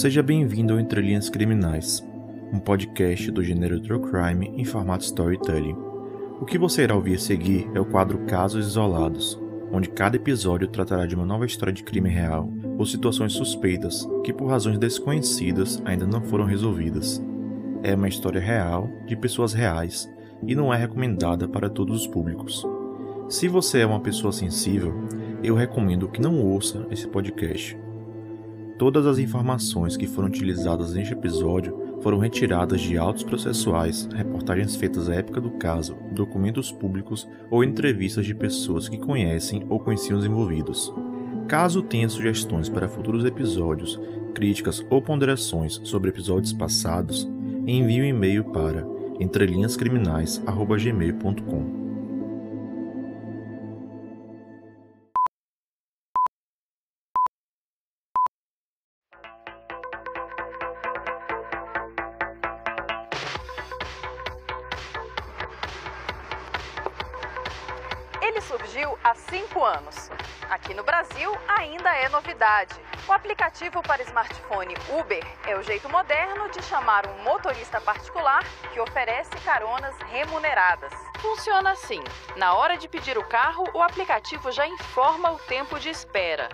Seja bem-vindo ao Entre Linhas Criminais, um podcast do gênero True Crime em formato storytelling. O que você irá ouvir a seguir é o quadro Casos Isolados, onde cada episódio tratará de uma nova história de crime real ou situações suspeitas que, por razões desconhecidas, ainda não foram resolvidas. É uma história real, de pessoas reais, e não é recomendada para todos os públicos. Se você é uma pessoa sensível, eu recomendo que não ouça esse podcast. Todas as informações que foram utilizadas neste episódio foram retiradas de autos processuais, reportagens feitas à época do caso, documentos públicos ou entrevistas de pessoas que conhecem ou conheciam os envolvidos. Caso tenha sugestões para futuros episódios, críticas ou ponderações sobre episódios passados, envie um e-mail para entrelinhascriminais@gmail.com. aplicativo para smartphone Uber é o jeito moderno de chamar um motorista particular que oferece caronas remuneradas. Funciona assim: na hora de pedir o carro, o aplicativo já informa o tempo de espera.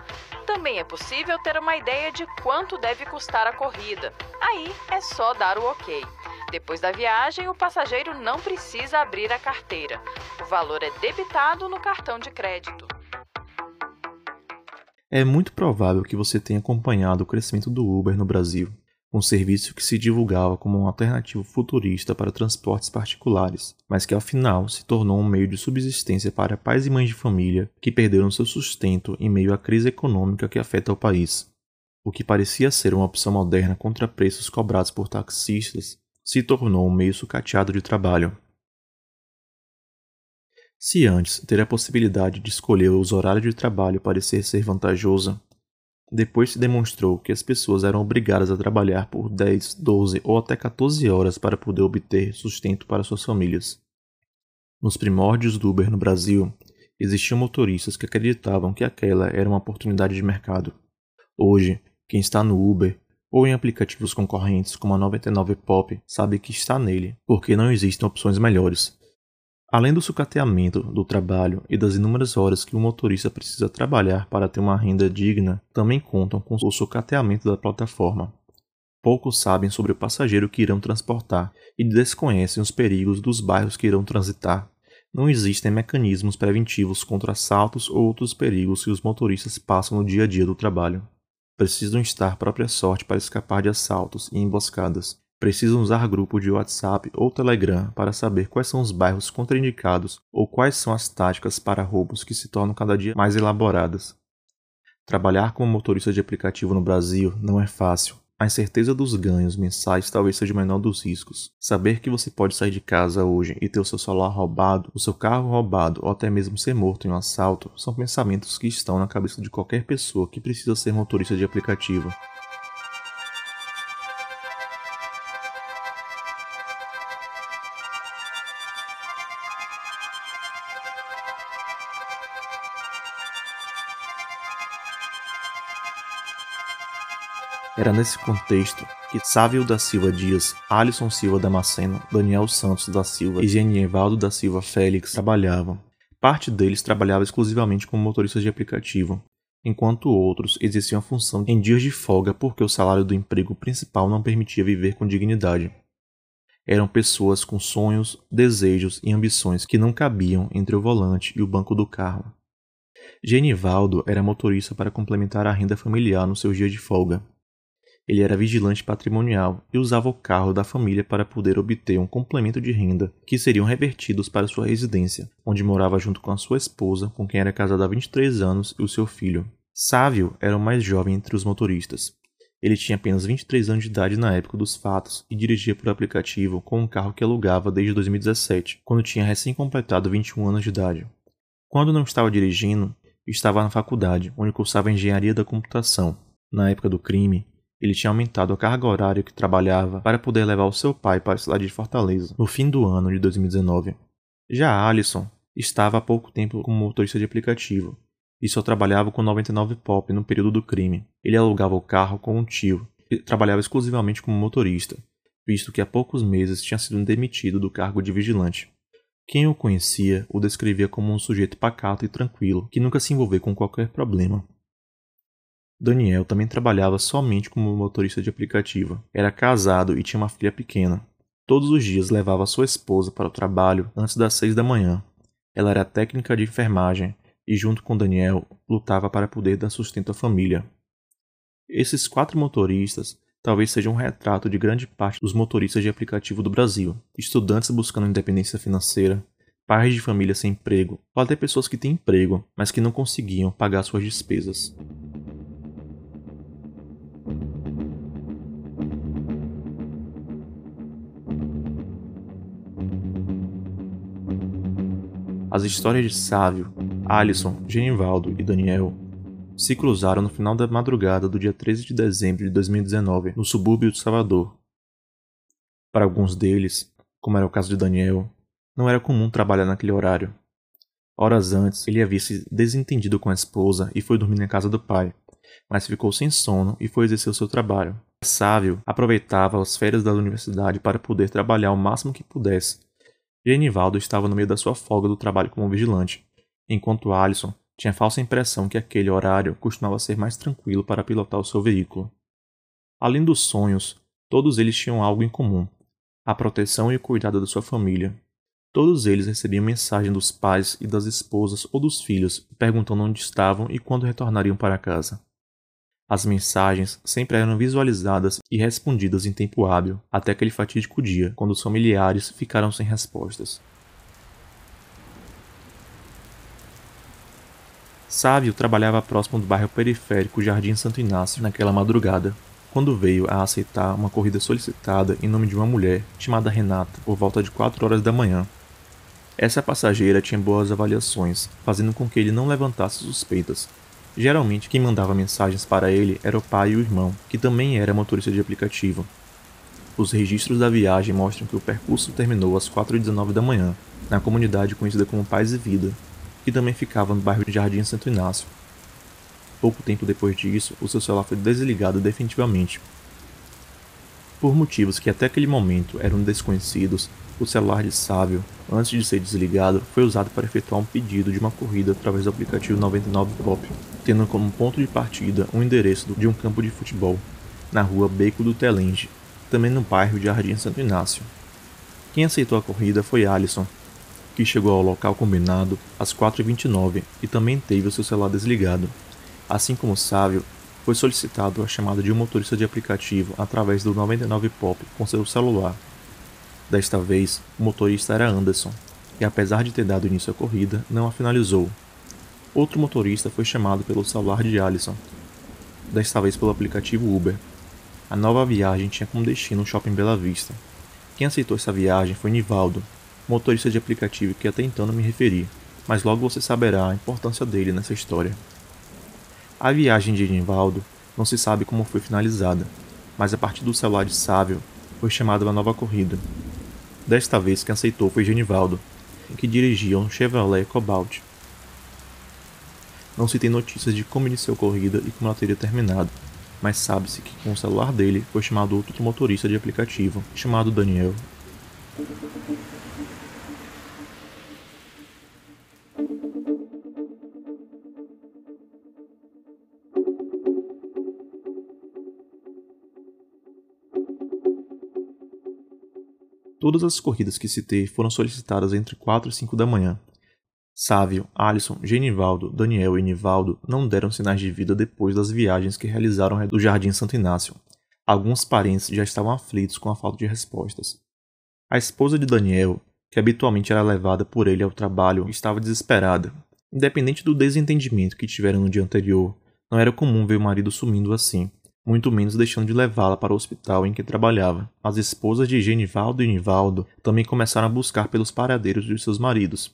Também é possível ter uma ideia de quanto deve custar a corrida. Aí é só dar o ok. Depois da viagem, o passageiro não precisa abrir a carteira. O valor é debitado no cartão de crédito. É muito provável que você tenha acompanhado o crescimento do Uber no Brasil, um serviço que se divulgava como uma alternativa futurista para transportes particulares, mas que ao final se tornou um meio de subsistência para pais e mães de família que perderam seu sustento em meio à crise econômica que afeta o país. O que parecia ser uma opção moderna contra preços cobrados por taxistas se tornou um meio sucateado de trabalho. Se antes ter a possibilidade de escolher os horários de trabalho parecer ser vantajoso, depois se demonstrou que as pessoas eram obrigadas a trabalhar por 10, 12 ou até 14 horas para poder obter sustento para suas famílias. Nos primórdios do Uber no Brasil, existiam motoristas que acreditavam que aquela era uma oportunidade de mercado. Hoje, quem está no Uber ou em aplicativos concorrentes como a 99 Pop sabe que está nele, porque não existem opções melhores. Além do sucateamento do trabalho e das inúmeras horas que o motorista precisa trabalhar para ter uma renda digna, também contam com o sucateamento da plataforma. Poucos sabem sobre o passageiro que irão transportar e desconhecem os perigos dos bairros que irão transitar. Não existem mecanismos preventivos contra assaltos ou outros perigos que os motoristas passam no dia a dia do trabalho. Precisam estar própria sorte para escapar de assaltos e emboscadas. Precisam usar grupo de WhatsApp ou Telegram para saber quais são os bairros contraindicados ou quais são as táticas para roubos que se tornam cada dia mais elaboradas. Trabalhar como motorista de aplicativo no Brasil não é fácil. A incerteza dos ganhos mensais talvez seja o menor dos riscos. Saber que você pode sair de casa hoje e ter o seu celular roubado, o seu carro roubado ou até mesmo ser morto em um assalto são pensamentos que estão na cabeça de qualquer pessoa que precisa ser motorista de aplicativo. Era nesse contexto que Sávio da Silva Dias, Alisson Silva Damasceno, Daniel Santos da Silva e Genievaldo da Silva Félix trabalhavam. Parte deles trabalhava exclusivamente como motoristas de aplicativo, enquanto outros exerciam a função em dias de folga porque o salário do emprego principal não permitia viver com dignidade. Eram pessoas com sonhos, desejos e ambições que não cabiam entre o volante e o banco do carro. Genivaldo era motorista para complementar a renda familiar nos seus dias de folga. Ele era vigilante patrimonial e usava o carro da família para poder obter um complemento de renda que seriam revertidos para sua residência, onde morava junto com a sua esposa, com quem era casado há 23 anos, e o seu filho. Sávio era o mais jovem entre os motoristas. Ele tinha apenas 23 anos de idade na época dos fatos e dirigia por aplicativo com um carro que alugava desde 2017, quando tinha recém-completado 21 anos de idade. Quando não estava dirigindo, estava na faculdade, onde cursava engenharia da computação. Na época do crime, ele tinha aumentado a carga horária que trabalhava para poder levar o seu pai para a cidade de Fortaleza, no fim do ano de 2019. Já Alisson estava há pouco tempo como motorista de aplicativo e só trabalhava com 99 Pop no período do crime. Ele alugava o carro com um tio trabalhava exclusivamente como motorista, visto que há poucos meses tinha sido demitido do cargo de vigilante. Quem o conhecia o descrevia como um sujeito pacato e tranquilo, que nunca se envolveu com qualquer problema. Daniel também trabalhava somente como motorista de aplicativo. Era casado e tinha uma filha pequena. Todos os dias levava sua esposa para o trabalho antes das seis da manhã. Ela era técnica de enfermagem e, junto com Daniel, lutava para poder dar sustento à família. Esses quatro motoristas talvez sejam um retrato de grande parte dos motoristas de aplicativo do Brasil, estudantes buscando independência financeira, pais de família sem emprego, ou até pessoas que têm emprego, mas que não conseguiam pagar suas despesas. As histórias de Sávio, Alisson, Genivaldo e Daniel se cruzaram no final da madrugada do dia 13 de dezembro de 2019, no subúrbio de Salvador. Para alguns deles, como era o caso de Daniel, não era comum trabalhar naquele horário. Horas antes, ele havia se desentendido com a esposa e foi dormir na casa do pai, mas ficou sem sono e foi exercer o seu trabalho. Sávio aproveitava as férias da universidade para poder trabalhar o máximo que pudesse. Genivaldo estava no meio da sua folga do trabalho como vigilante, enquanto Alisson tinha falsa impressão que aquele horário costumava ser mais tranquilo para pilotar o seu veículo. Além dos sonhos, todos eles tinham algo em comum: a proteção e o cuidado da sua família. Todos eles recebiam mensagem dos pais e das esposas ou dos filhos perguntando onde estavam e quando retornariam para casa. As mensagens sempre eram visualizadas e respondidas em tempo hábil, até aquele fatídico dia, quando os familiares ficaram sem respostas. Sávio trabalhava próximo do bairro periférico Jardim Santo Inácio naquela madrugada, quando veio a aceitar uma corrida solicitada em nome de uma mulher chamada Renata por volta de 4 horas da manhã. Essa passageira tinha boas avaliações, fazendo com que ele não levantasse suspeitas. Geralmente quem mandava mensagens para ele era o pai e o irmão, que também era motorista de aplicativo. Os registros da viagem mostram que o percurso terminou às 4h19 da manhã, na comunidade conhecida como Paz e Vida, que também ficava no bairro de Jardim Santo Inácio. Pouco tempo depois disso, o seu celular foi desligado definitivamente. Por motivos que até aquele momento eram desconhecidos, o celular de Sávio, antes de ser desligado, foi usado para efetuar um pedido de uma corrida através do aplicativo 99pop, tendo como ponto de partida um endereço de um campo de futebol, na rua Beco do Telenge, também no bairro de Jardim Santo Inácio. Quem aceitou a corrida foi Alisson, que chegou ao local combinado às 4h29 e também teve o seu celular desligado. Assim como Sávio, foi solicitado a chamada de um motorista de aplicativo através do 99 Pop com seu celular. Desta vez, o motorista era Anderson, e apesar de ter dado início à corrida, não a finalizou. Outro motorista foi chamado pelo celular de Alisson, desta vez pelo aplicativo Uber. A nova viagem tinha como destino o Shopping Bela Vista. Quem aceitou essa viagem foi Nivaldo, motorista de aplicativo que até então não me referi, mas logo você saberá a importância dele nessa história. A viagem de Genivaldo não se sabe como foi finalizada, mas a partir do celular de Sávio foi chamada uma nova corrida. Desta vez quem aceitou foi Genivaldo, que dirigia um Chevrolet Cobalt. Não se tem notícias de como iniciou a corrida e como ela teria terminado, mas sabe-se que com o celular dele foi chamado outro motorista de aplicativo, chamado Daniel. Todas as corridas que citei foram solicitadas entre 4 e 5 da manhã. Sávio, Alisson, Genivaldo, Daniel e Nivaldo não deram sinais de vida depois das viagens que realizaram do Jardim Santo Inácio. Alguns parentes já estavam aflitos com a falta de respostas. A esposa de Daniel, que habitualmente era levada por ele ao trabalho, estava desesperada. Independente do desentendimento que tiveram no dia anterior, não era comum ver o marido sumindo assim muito menos deixando de levá-la para o hospital em que trabalhava. As esposas de Genivaldo e Nivaldo também começaram a buscar pelos paradeiros de seus maridos.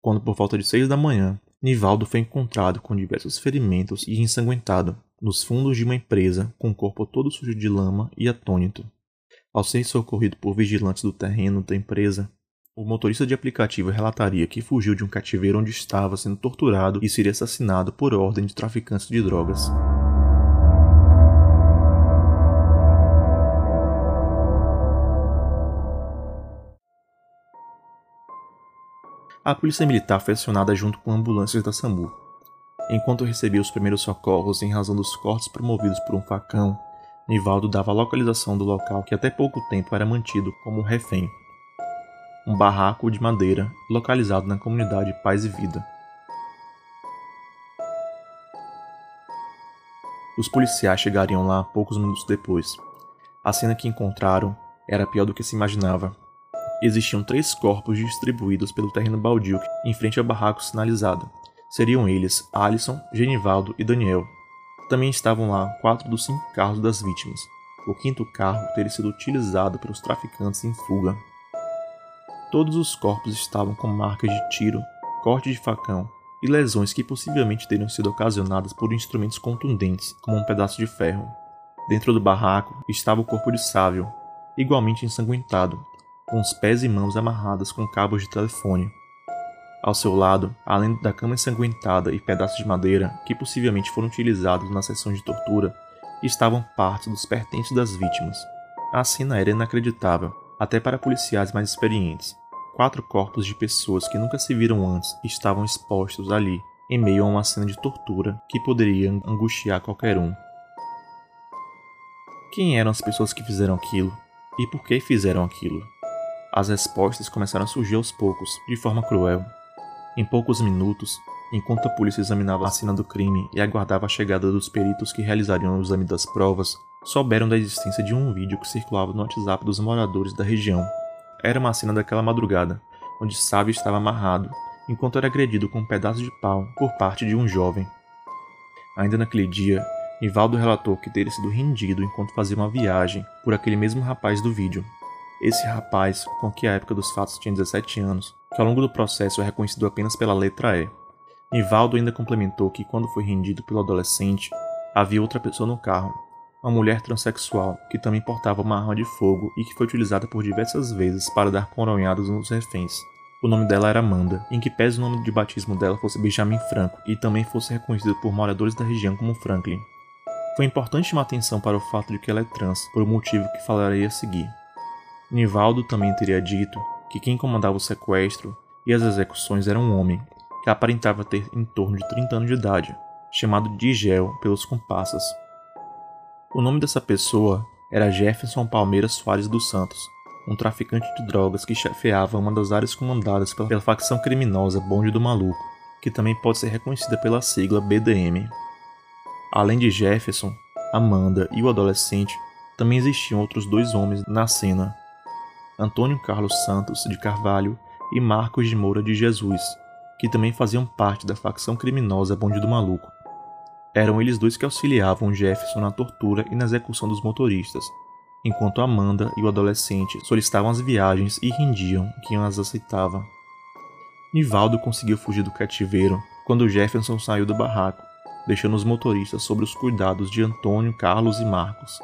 Quando, por volta de seis da manhã, Nivaldo foi encontrado com diversos ferimentos e ensanguentado, nos fundos de uma empresa, com o corpo todo sujo de lama e atônito. Ao ser socorrido por vigilantes do terreno da empresa, o motorista de aplicativo relataria que fugiu de um cativeiro onde estava sendo torturado e seria assassinado por ordem de traficantes de drogas. A polícia militar foi acionada junto com ambulâncias da SAMU. Enquanto recebia os primeiros socorros em razão dos cortes promovidos por um facão, Nivaldo dava a localização do local que até pouco tempo era mantido como refém. Um barraco de madeira localizado na comunidade Paz e Vida. Os policiais chegariam lá poucos minutos depois. A cena que encontraram era pior do que se imaginava. Existiam três corpos distribuídos pelo terreno baldio em frente ao barraco sinalizado. Seriam eles Alisson, Genivaldo e Daniel. Também estavam lá quatro dos cinco carros das vítimas. O quinto carro teria sido utilizado pelos traficantes em fuga. Todos os corpos estavam com marcas de tiro, corte de facão e lesões que possivelmente teriam sido ocasionadas por instrumentos contundentes, como um pedaço de ferro. Dentro do barraco estava o corpo de Sávio, igualmente ensanguentado, com os pés e mãos amarradas com cabos de telefone. Ao seu lado, além da cama ensanguentada e pedaços de madeira que possivelmente foram utilizados na sessão de tortura, estavam partes dos pertences das vítimas. A cena era inacreditável, até para policiais mais experientes. Quatro corpos de pessoas que nunca se viram antes estavam expostos ali, em meio a uma cena de tortura que poderia angustiar qualquer um. Quem eram as pessoas que fizeram aquilo? E por que fizeram aquilo? As respostas começaram a surgir aos poucos, de forma cruel. Em poucos minutos, enquanto a polícia examinava a cena do crime e aguardava a chegada dos peritos que realizariam o exame das provas, souberam da existência de um vídeo que circulava no WhatsApp dos moradores da região, era uma cena daquela madrugada, onde Sávio estava amarrado, enquanto era agredido com um pedaço de pau por parte de um jovem. Ainda naquele dia, Nivaldo relatou que teria sido rendido enquanto fazia uma viagem por aquele mesmo rapaz do vídeo. Esse rapaz, com que a época dos fatos tinha 17 anos, que ao longo do processo é reconhecido apenas pela letra E. Nivaldo ainda complementou que quando foi rendido pelo adolescente, havia outra pessoa no carro, uma mulher transexual que também portava uma arma de fogo e que foi utilizada por diversas vezes para dar coronhadas nos reféns. O nome dela era Amanda, em que pese o nome de batismo dela fosse Benjamin Franco e também fosse reconhecido por moradores da região como Franklin. Foi importante chamar atenção para o fato de que ela é trans, por um motivo que falarei a seguir. Nivaldo também teria dito que quem comandava o sequestro e as execuções era um homem, que aparentava ter em torno de 30 anos de idade, chamado Digel pelos comparsas, o nome dessa pessoa era Jefferson Palmeira Soares dos Santos, um traficante de drogas que chefiava uma das áreas comandadas pela facção criminosa Bonde do Maluco, que também pode ser reconhecida pela sigla BDM. Além de Jefferson, Amanda e o adolescente, também existiam outros dois homens na cena: Antônio Carlos Santos de Carvalho e Marcos de Moura de Jesus, que também faziam parte da facção criminosa Bonde do Maluco. Eram eles dois que auxiliavam Jefferson na tortura e na execução dos motoristas, enquanto Amanda e o adolescente solicitavam as viagens e rendiam quem as aceitava. Nivaldo conseguiu fugir do cativeiro quando Jefferson saiu do barraco, deixando os motoristas sob os cuidados de Antônio, Carlos e Marcos.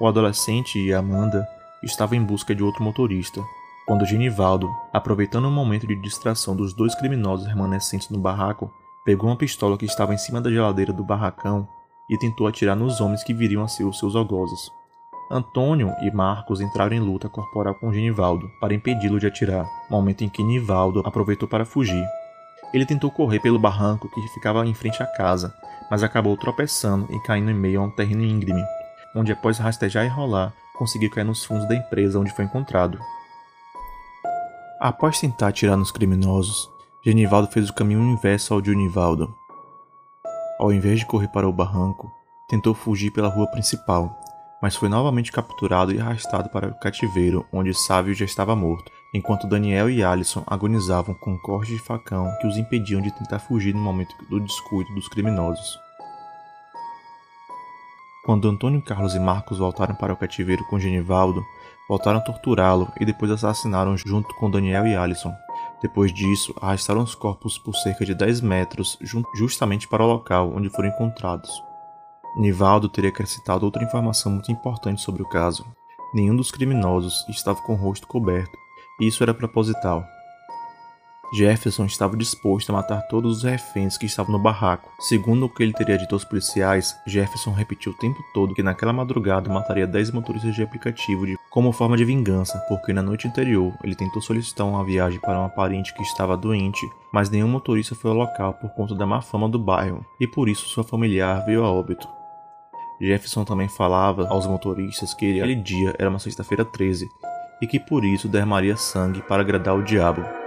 O adolescente e Amanda estavam em busca de outro motorista, quando Genivaldo, aproveitando um momento de distração dos dois criminosos remanescentes no barraco, pegou uma pistola que estava em cima da geladeira do barracão e tentou atirar nos homens que viriam a ser os seus algozes. Antônio e Marcos entraram em luta corporal com Genivaldo para impedi-lo de atirar, momento em que Nivaldo aproveitou para fugir. Ele tentou correr pelo barranco que ficava em frente à casa, mas acabou tropeçando e caindo em meio a um terreno íngreme, onde após rastejar e rolar, conseguiu cair nos fundos da empresa onde foi encontrado. Após tentar atirar nos criminosos, Genivaldo fez o caminho inverso ao de Univaldo. Ao invés de correr para o barranco, tentou fugir pela rua principal, mas foi novamente capturado e arrastado para o cativeiro, onde Sávio já estava morto, enquanto Daniel e Alisson agonizavam com cortes de facão que os impediam de tentar fugir no momento do descuido dos criminosos. Quando Antônio Carlos e Marcos voltaram para o cativeiro com Genivaldo, voltaram a torturá-lo e depois assassinaram junto com Daniel e Alisson, depois disso, arrastaram os corpos por cerca de 10 metros justamente para o local onde foram encontrados. Nivaldo teria acrescentado outra informação muito importante sobre o caso. Nenhum dos criminosos estava com o rosto coberto, e isso era proposital. Jefferson estava disposto a matar todos os reféns que estavam no barraco. Segundo o que ele teria dito aos policiais, Jefferson repetiu o tempo todo que naquela madrugada mataria 10 motoristas de aplicativo de... como forma de vingança, porque na noite anterior ele tentou solicitar uma viagem para uma parente que estava doente, mas nenhum motorista foi ao local por conta da má fama do bairro, e por isso sua familiar veio a óbito. Jefferson também falava aos motoristas que aquele dia era uma sexta-feira 13 e que por isso derramaria sangue para agradar o diabo.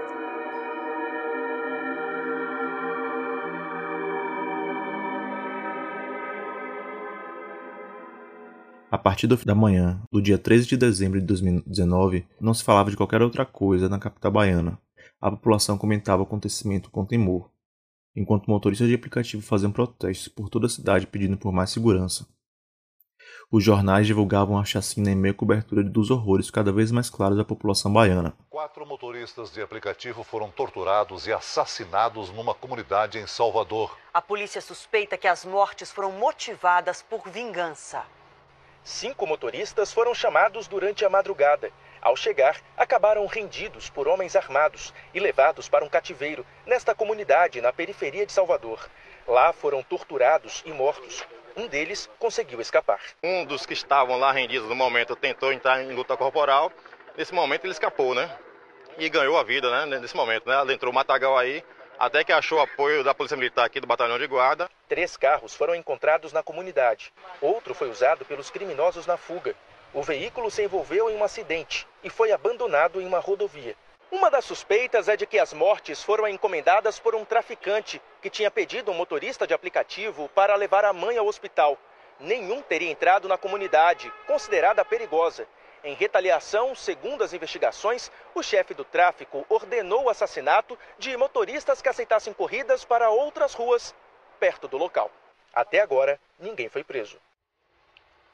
A partir da manhã do dia 13 de dezembro de 2019, não se falava de qualquer outra coisa na capital baiana. A população comentava o acontecimento com temor, enquanto motoristas de aplicativo faziam protestos por toda a cidade pedindo por mais segurança. Os jornais divulgavam a chacina em meio à cobertura dos horrores cada vez mais claros à população baiana. Quatro motoristas de aplicativo foram torturados e assassinados numa comunidade em Salvador. A polícia suspeita que as mortes foram motivadas por vingança. Cinco motoristas foram chamados durante a madrugada. Ao chegar, acabaram rendidos por homens armados e levados para um cativeiro nesta comunidade na periferia de Salvador. Lá foram torturados e mortos. Um deles conseguiu escapar. Um dos que estavam lá rendidos no momento tentou entrar em luta corporal. Nesse momento ele escapou, né? E ganhou a vida, né? Nesse momento, né? Entrou o Matagal aí, até que achou apoio da Polícia Militar aqui do Batalhão de Guarda. Três carros foram encontrados na comunidade. Outro foi usado pelos criminosos na fuga. O veículo se envolveu em um acidente e foi abandonado em uma rodovia. Uma das suspeitas é de que as mortes foram encomendadas por um traficante que tinha pedido um motorista de aplicativo para levar a mãe ao hospital. Nenhum teria entrado na comunidade, considerada perigosa, em retaliação, segundo as investigações, o chefe do tráfico ordenou o assassinato de motoristas que aceitassem corridas para outras ruas perto do local. Até agora, ninguém foi preso.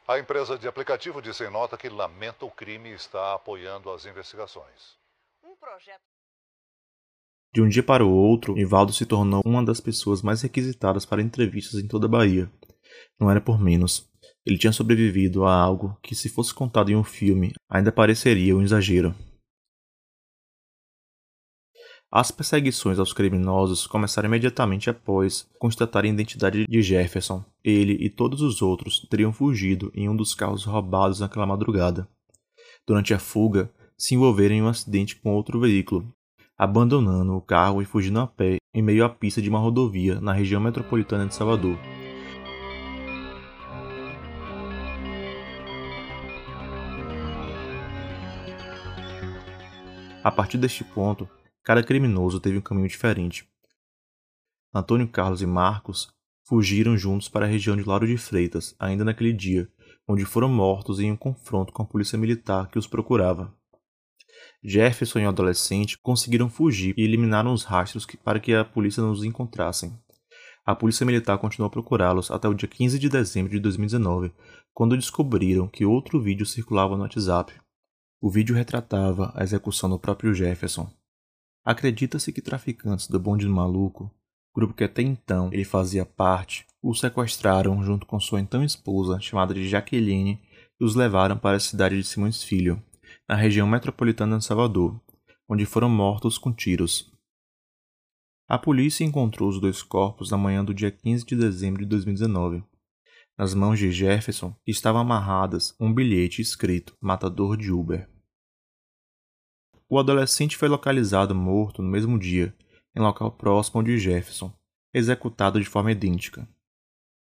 A empresa de aplicativo disse em nota que lamenta o crime e está apoiando as investigações. Um projeto... De um dia para o outro, Ivaldo se tornou uma das pessoas mais requisitadas para entrevistas em toda a Bahia. Não era por menos. Ele tinha sobrevivido a algo que, se fosse contado em um filme, ainda pareceria um exagero. As perseguições aos criminosos começaram imediatamente após constatar a identidade de Jefferson. Ele e todos os outros teriam fugido em um dos carros roubados naquela madrugada. Durante a fuga, se envolveram em um acidente com outro veículo, abandonando o carro e fugindo a pé em meio à pista de uma rodovia na região metropolitana de Salvador. A partir deste ponto, cada criminoso teve um caminho diferente. Antônio Carlos e Marcos fugiram juntos para a região de Lauro de Freitas, ainda naquele dia, onde foram mortos em um confronto com a polícia militar que os procurava. Jefferson e o adolescente conseguiram fugir e eliminaram os rastros para que a polícia não os encontrassem. A polícia militar continuou a procurá-los até o dia 15 de dezembro de 2019, quando descobriram que outro vídeo circulava no WhatsApp. O vídeo retratava a execução do próprio Jefferson. Acredita-se que traficantes do Bonde do Maluco, grupo que até então ele fazia parte, o sequestraram junto com sua então esposa, chamada de Jaqueline, e os levaram para a cidade de Simões Filho, na região metropolitana de Salvador, onde foram mortos com tiros. A polícia encontrou os dois corpos na manhã do dia 15 de dezembro de 2019. Nas mãos de Jefferson estavam amarradas um bilhete escrito Matador de Uber. O adolescente foi localizado morto no mesmo dia, em local próximo de Jefferson, executado de forma idêntica.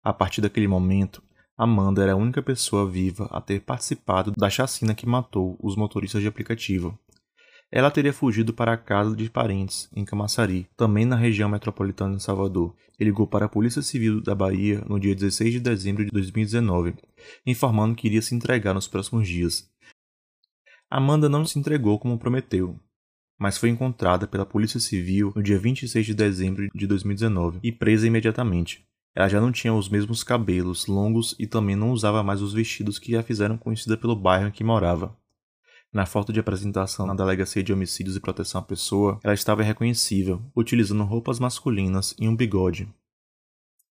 A partir daquele momento, Amanda era a única pessoa viva a ter participado da chacina que matou os motoristas de aplicativo, ela teria fugido para a casa de parentes, em Camaçari, também na região metropolitana de Salvador, e ligou para a Polícia Civil da Bahia no dia 16 de dezembro de 2019, informando que iria se entregar nos próximos dias. Amanda não se entregou como prometeu, mas foi encontrada pela Polícia Civil no dia 26 de dezembro de 2019 e presa imediatamente. Ela já não tinha os mesmos cabelos longos e também não usava mais os vestidos que a fizeram conhecida pelo bairro em que morava. Na foto de apresentação na Delegacia de Homicídios e Proteção à Pessoa, ela estava irreconhecível, utilizando roupas masculinas e um bigode.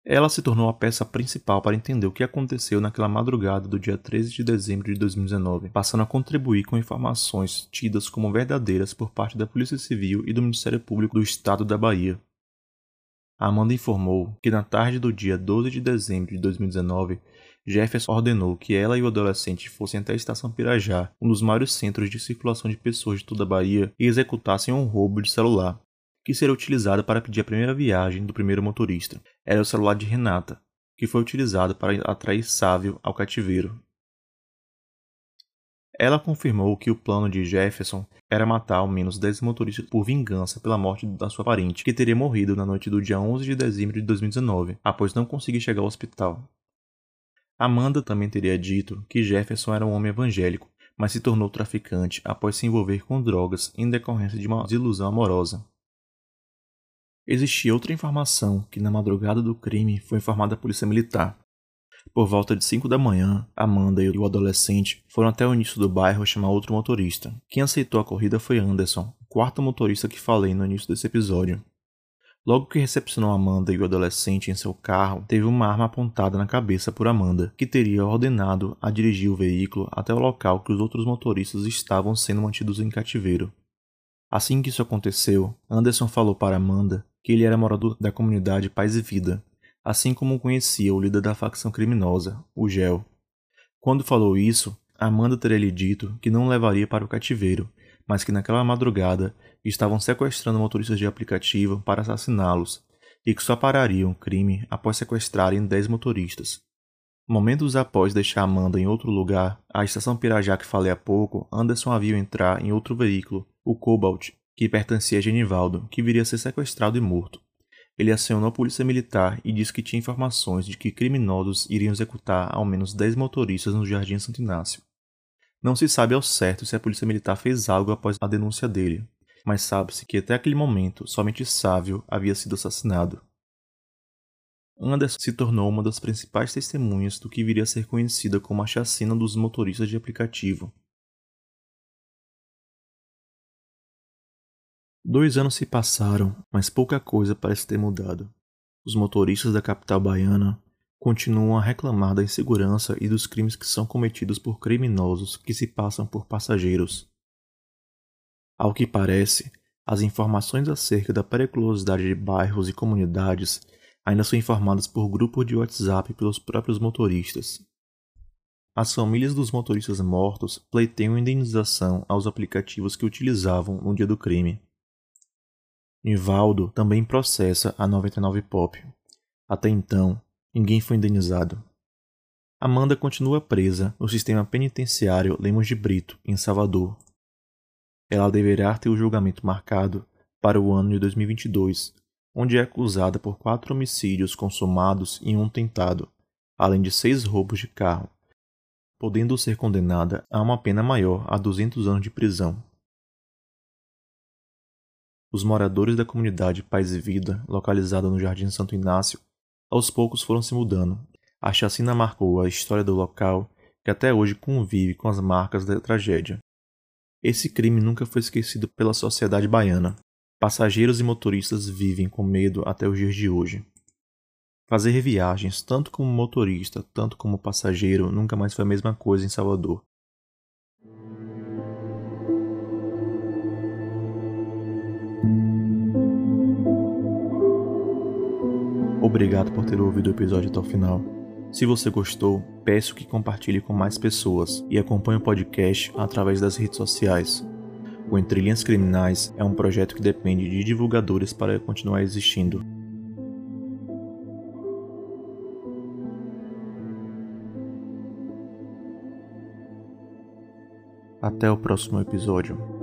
Ela se tornou a peça principal para entender o que aconteceu naquela madrugada do dia 13 de dezembro de 2019, passando a contribuir com informações tidas como verdadeiras por parte da Polícia Civil e do Ministério Público do Estado da Bahia. Amanda informou que na tarde do dia 12 de dezembro de 2019, Jefferson ordenou que ela e o adolescente fossem até a estação Pirajá, um dos maiores centros de circulação de pessoas de toda a Bahia, e executassem um roubo de celular que seria utilizado para pedir a primeira viagem do primeiro motorista. Era o celular de Renata, que foi utilizado para atrair Sávio ao cativeiro. Ela confirmou que o plano de Jefferson era matar ao menos 10 motoristas por vingança pela morte da sua parente, que teria morrido na noite do dia 11 de dezembro de 2019, após não conseguir chegar ao hospital. Amanda também teria dito que Jefferson era um homem evangélico, mas se tornou traficante após se envolver com drogas em decorrência de uma desilusão amorosa. Existia outra informação que na madrugada do crime foi informada à polícia militar. Por volta de 5 da manhã, Amanda e o adolescente foram até o início do bairro chamar outro motorista. Quem aceitou a corrida foi Anderson, o quarto motorista que falei no início desse episódio. Logo que recepcionou Amanda e o adolescente em seu carro, teve uma arma apontada na cabeça por Amanda, que teria ordenado a dirigir o veículo até o local que os outros motoristas estavam sendo mantidos em cativeiro. Assim que isso aconteceu, Anderson falou para Amanda que ele era morador da comunidade Paz e Vida, assim como conhecia o líder da facção criminosa, o Gel. Quando falou isso, Amanda teria lhe dito que não levaria para o cativeiro, mas que naquela madrugada estavam sequestrando motoristas de aplicativo para assassiná-los e que só parariam o crime após sequestrarem 10 motoristas. Momentos após deixar Amanda em outro lugar, a estação Pirajá que falei há pouco, Anderson a viu entrar em outro veículo, o Cobalt, que pertencia a Genivaldo, que viria a ser sequestrado e morto. Ele acionou a polícia militar e disse que tinha informações de que criminosos iriam executar ao menos 10 motoristas no Jardim Santo Inácio. Não se sabe ao certo se a polícia militar fez algo após a denúncia dele, mas sabe-se que até aquele momento somente Sávio havia sido assassinado. Anderson se tornou uma das principais testemunhas do que viria a ser conhecida como a chacina dos motoristas de aplicativo, Dois anos se passaram, mas pouca coisa parece ter mudado. Os motoristas da capital baiana continuam a reclamar da insegurança e dos crimes que são cometidos por criminosos que se passam por passageiros. Ao que parece, as informações acerca da periculosidade de bairros e comunidades ainda são informadas por grupos de WhatsApp pelos próprios motoristas. As famílias dos motoristas mortos pleiteiam indenização aos aplicativos que utilizavam no dia do crime. Nivaldo também processa a 99 Pop. Até então, ninguém foi indenizado. Amanda continua presa no sistema penitenciário Lemos de Brito, em Salvador. Ela deverá ter o julgamento marcado para o ano de 2022, onde é acusada por quatro homicídios consumados e um tentado, além de seis roubos de carro, podendo ser condenada a uma pena maior a 200 anos de prisão. Os moradores da comunidade Paz e Vida, localizada no Jardim Santo Inácio, aos poucos foram se mudando. A chacina marcou a história do local, que até hoje convive com as marcas da tragédia. Esse crime nunca foi esquecido pela sociedade baiana. Passageiros e motoristas vivem com medo até os dias de hoje. Fazer viagens, tanto como motorista, tanto como passageiro, nunca mais foi a mesma coisa em Salvador. Obrigado por ter ouvido o episódio até o final. Se você gostou, peço que compartilhe com mais pessoas e acompanhe o podcast através das redes sociais. O Entre Linhas Criminais é um projeto que depende de divulgadores para continuar existindo. Até o próximo episódio.